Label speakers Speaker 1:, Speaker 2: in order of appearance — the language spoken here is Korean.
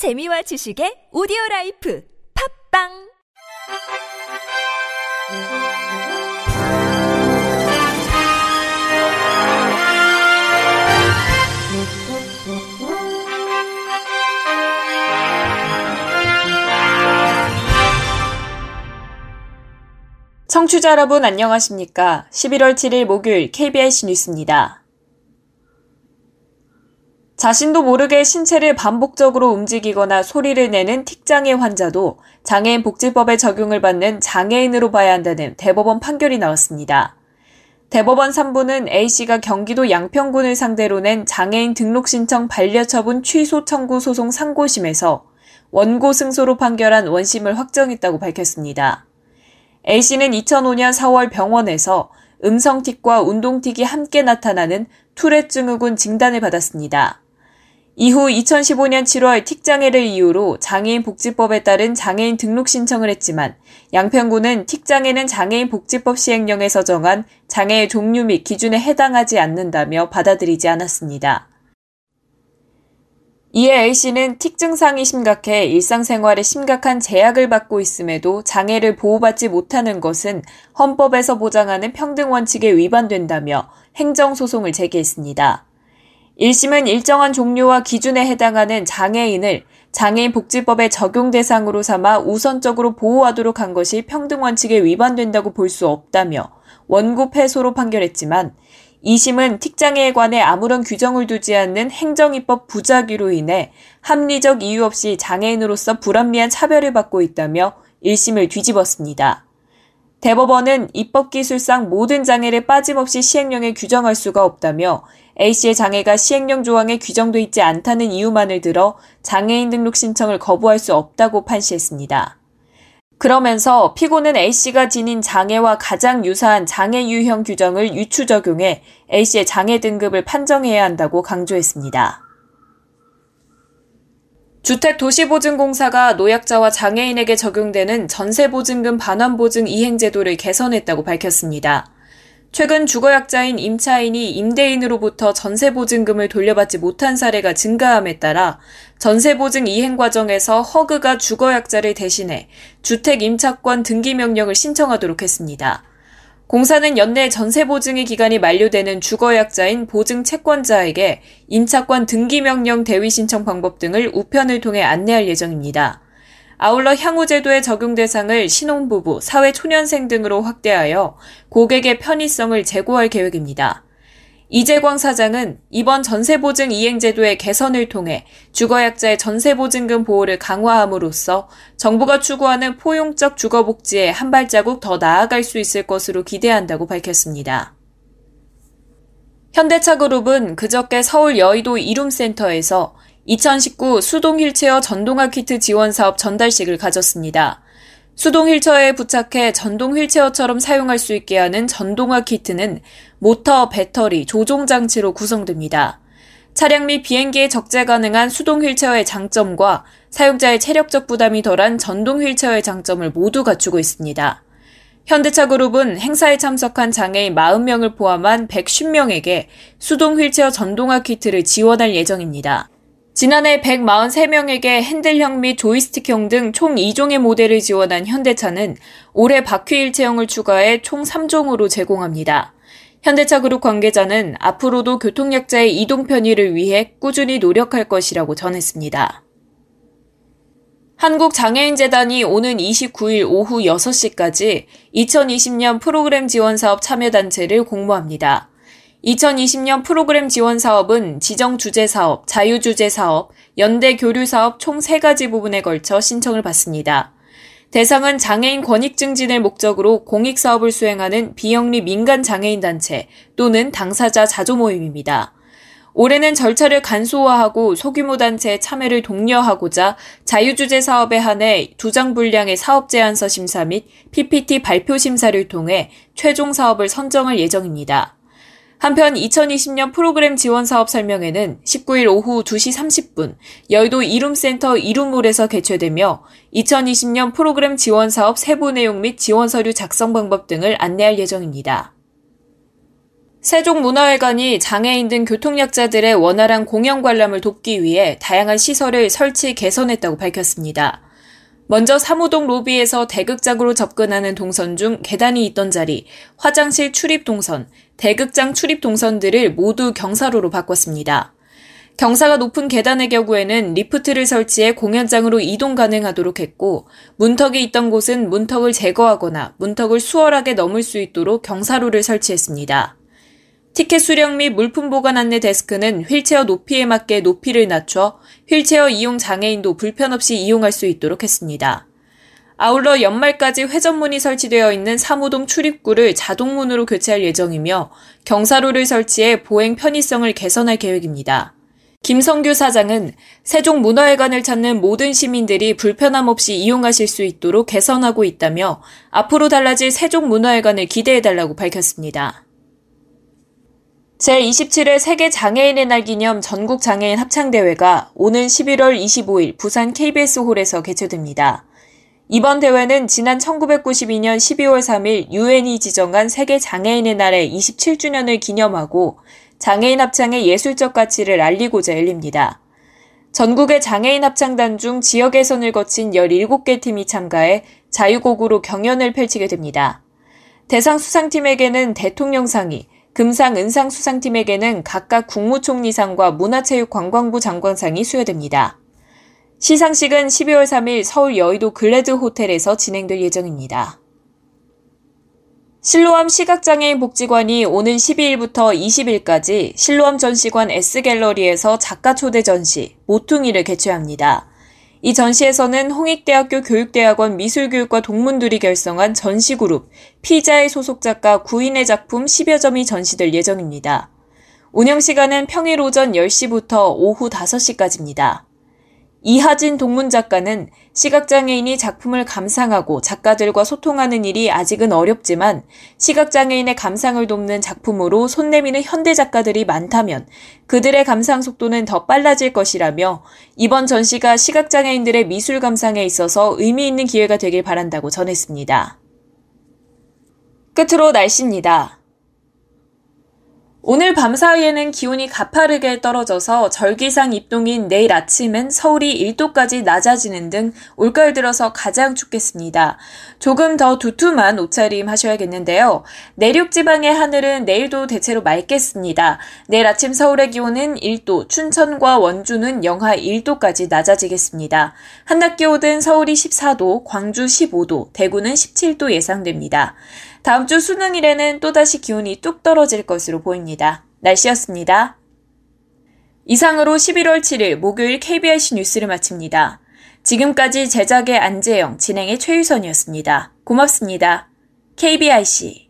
Speaker 1: 재미와 지식의 오디오 라이프 팝빵
Speaker 2: 청취자 여러분 안녕하십니까? 11월 7일 목요일 KBS 뉴스입니다. 자신도 모르게 신체를 반복적으로 움직이거나 소리를 내는 틱장애 환자도 장애인 복지법의 적용을 받는 장애인으로 봐야 한다는 대법원 판결이 나왔습니다. 대법원 3부는 A씨가 경기도 양평군을 상대로 낸 장애인 등록 신청 반려 처분 취소 청구 소송 상고심에서 원고 승소로 판결한 원심을 확정했다고 밝혔습니다. A씨는 2005년 4월 병원에서 음성틱과 운동틱이 함께 나타나는 투렛 증후군 진단을 받았습니다. 이후 2015년 7월 틱장애를 이유로 장애인 복지법에 따른 장애인 등록 신청을 했지만 양평구는 틱장애는 장애인 복지법 시행령에서 정한 장애의 종류 및 기준에 해당하지 않는다며 받아들이지 않았습니다. 이에 A씨는 틱 증상이 심각해 일상생활에 심각한 제약을 받고 있음에도 장애를 보호받지 못하는 것은 헌법에서 보장하는 평등 원칙에 위반된다며 행정소송을 제기했습니다. 1심은 일정한 종류와 기준에 해당하는 장애인을 장애인 복지법의 적용 대상으로 삼아 우선적으로 보호하도록 한 것이 평등 원칙에 위반된다고 볼 수 없다며 원고 패소로 판결했지만 2심은 틱장애에 관해 아무런 규정을 두지 않는 행정입법 부작위로 인해 합리적 이유 없이 장애인으로서 불합리한 차별을 받고 있다며 1심을 뒤집었습니다. 대법원은 입법기술상 모든 장애를 빠짐없이 시행령에 규정할 수가 없다며 A씨의 장애가 시행령 조항에 규정돼 있지 않다는 이유만을 들어 장애인 등록 신청을 거부할 수 없다고 판시했습니다. 그러면서 피고는 A씨가 지닌 장애와 가장 유사한 장애 유형 규정을 유추 적용해 A씨의 장애 등급을 판정해야 한다고 강조했습니다. 주택도시보증공사가 노약자와 장애인에게 적용되는 전세보증금 반환보증 이행제도를 개선했다고 밝혔습니다. 최근 주거약자인 임차인이 임대인으로부터 전세보증금을 돌려받지 못한 사례가 증가함에 따라 전세보증 이행 과정에서 허그가 주거약자를 대신해 주택임차권 등기명령을 신청하도록 했습니다. 공사는 연내 전세 보증의 기간이 만료되는 주거약자인 보증 채권자에게 임차권 등기 명령 대위 신청 방법 등을 우편을 통해 안내할 예정입니다. 아울러 향후 제도의 적용 대상을 신혼부부, 사회초년생 등으로 확대하여 고객의 편의성을 제고할 계획입니다. 이재광 사장은 이번 전세보증 이행제도의 개선을 통해 주거약자의 전세보증금 보호를 강화함으로써 정부가 추구하는 포용적 주거복지에 한 발자국 더 나아갈 수 있을 것으로 기대한다고 밝혔습니다. 현대차그룹은 그저께 서울 여의도 이룸센터에서 2019 수동 휠체어 전동화 키트 지원 사업 전달식을 가졌습니다. 수동 휠체어에 부착해 전동 휠체어처럼 사용할 수 있게 하는 전동화 키트는 모터, 배터리, 조종 장치로 구성됩니다. 차량 및 비행기에 적재 가능한 수동 휠체어의 장점과 사용자의 체력적 부담이 덜한 전동 휠체어의 장점을 모두 갖추고 있습니다. 현대차 그룹은 행사에 참석한 장애인 40명을 포함한 110명에게 수동 휠체어 전동화 키트를 지원할 예정입니다. 지난해 143명에게 핸들형 및 조이스틱형 등 총 2종의 모델을 지원한 현대차는 올해 바퀴 일체형을 추가해 총 3종으로 제공합니다. 현대차 그룹 관계자는 앞으로도 교통약자의 이동 편의를 위해 꾸준히 노력할 것이라고 전했습니다. 한국장애인재단이 오는 29일 오후 6시까지 2020년 프로그램 지원 사업 참여 단체를 공모합니다. 2020년 프로그램 지원 사업은 지정 주제 사업, 자유 주제 사업, 연대 교류 사업 총 3가지 부분에 걸쳐 신청을 받습니다. 대상은 장애인 권익 증진을 목적으로 공익 사업을 수행하는 비영리 민간 장애인 단체 또는 당사자 자조 모임입니다. 올해는 절차를 간소화하고 소규모 단체의 참여를 독려하고자 자유주제 사업에 한해 두 장 분량의 사업 제안서 심사 및 PPT 발표 심사를 통해 최종 사업을 선정할 예정입니다. 한편 2020년 프로그램 지원 사업 설명회는 19일 오후 2시 30분 여의도 이룸센터 이룸몰에서 개최되며 2020년 프로그램 지원 사업 세부 내용 및 지원 서류 작성 방법 등을 안내할 예정입니다. 세종문화회관이 장애인 등 교통약자들의 원활한 공영 관람을 돕기 위해 다양한 시설을 설치 개선했다고 밝혔습니다. 먼저 사무동 로비에서 대극장으로 접근하는 동선 중 계단이 있던 자리, 화장실 출입 동선, 대극장 출입 동선들을 모두 경사로로 바꿨습니다. 경사가 높은 계단의 경우에는 리프트를 설치해 공연장으로 이동 가능하도록 했고, 문턱이 있던 곳은 문턱을 제거하거나 문턱을 수월하게 넘을 수 있도록 경사로를 설치했습니다. 티켓 수령 및 물품 보관 안내 데스크는 휠체어 높이에 맞게 높이를 낮춰 휠체어 이용 장애인도 불편 없이 이용할 수 있도록 했습니다. 아울러 연말까지 회전문이 설치되어 있는 사무동 출입구를 자동문으로 교체할 예정이며 경사로를 설치해 보행 편의성을 개선할 계획입니다. 김성규 사장은 세종 문화회관을 찾는 모든 시민들이 불편함 없이 이용하실 수 있도록 개선하고 있다며 앞으로 달라질 세종 문화회관을 기대해달라고 밝혔습니다. 제27회 세계 장애인의 날 기념 전국 장애인 합창대회가 오는 11월 25일 부산 KBS홀에서 개최됩니다. 이번 대회는 지난 1992년 12월 3일 유엔이 지정한 세계 장애인의 날의 27주년을 기념하고 장애인 합창의 예술적 가치를 알리고자 열립니다. 전국의 장애인 합창단 중 지역 예선을 거친 17개 팀이 참가해 자유곡으로 경연을 펼치게 됩니다. 대상 수상팀에게는 대통령상이, 금상, 은상 수상팀에게는 각각 국무총리상과 문화체육관광부 장관상이 수여됩니다. 시상식은 12월 3일 서울 여의도 글래드 호텔에서 진행될 예정입니다. 실로암 시각장애인 복지관이 오는 12일부터 20일까지 실로암 전시관 S갤러리에서 작가 초대 전시 모퉁이를 개최합니다. 이 전시에서는 홍익대학교 교육대학원 미술교육과 동문들이 결성한 전시그룹 피자의 소속 작가 구인의 작품 10여 점이 전시될 예정입니다. 운영 시간은 평일 오전 10시부터 오후 5시까지입니다. 이하진 동문 작가는 시각장애인이 작품을 감상하고 작가들과 소통하는 일이 아직은 어렵지만 시각장애인의 감상을 돕는 작품으로 손 내미는 현대 작가들이 많다면 그들의 감상 속도는 더 빨라질 것이라며 이번 전시가 시각장애인들의 미술 감상에 있어서 의미 있는 기회가 되길 바란다고 전했습니다. 끝으로 날씨입니다. 오늘 밤 사이에는 기온이 가파르게 떨어져서 절기상 입동인 내일 아침은 서울이 1도까지 낮아지는 등 올가을 들어서 가장 춥겠습니다. 조금 더 두툼한 옷차림 하셔야겠는데요. 내륙 지방의 하늘은 내일도 대체로 맑겠습니다. 내일 아침 서울의 기온은 1도, 춘천과 원주는 영하 1도까지 낮아지겠습니다. 한낮 기온은 서울이 14도, 광주 15도, 대구는 17도 예상됩니다. 다음 주 수능일에는 또다시 기온이 뚝 떨어질 것으로 보입니다. 날씨였습니다. 이상으로 11월 7일 목요일 KBIC 뉴스를 마칩니다. 지금까지 제작의 안재영, 진행의 최유선이었습니다. 고맙습니다. KBIC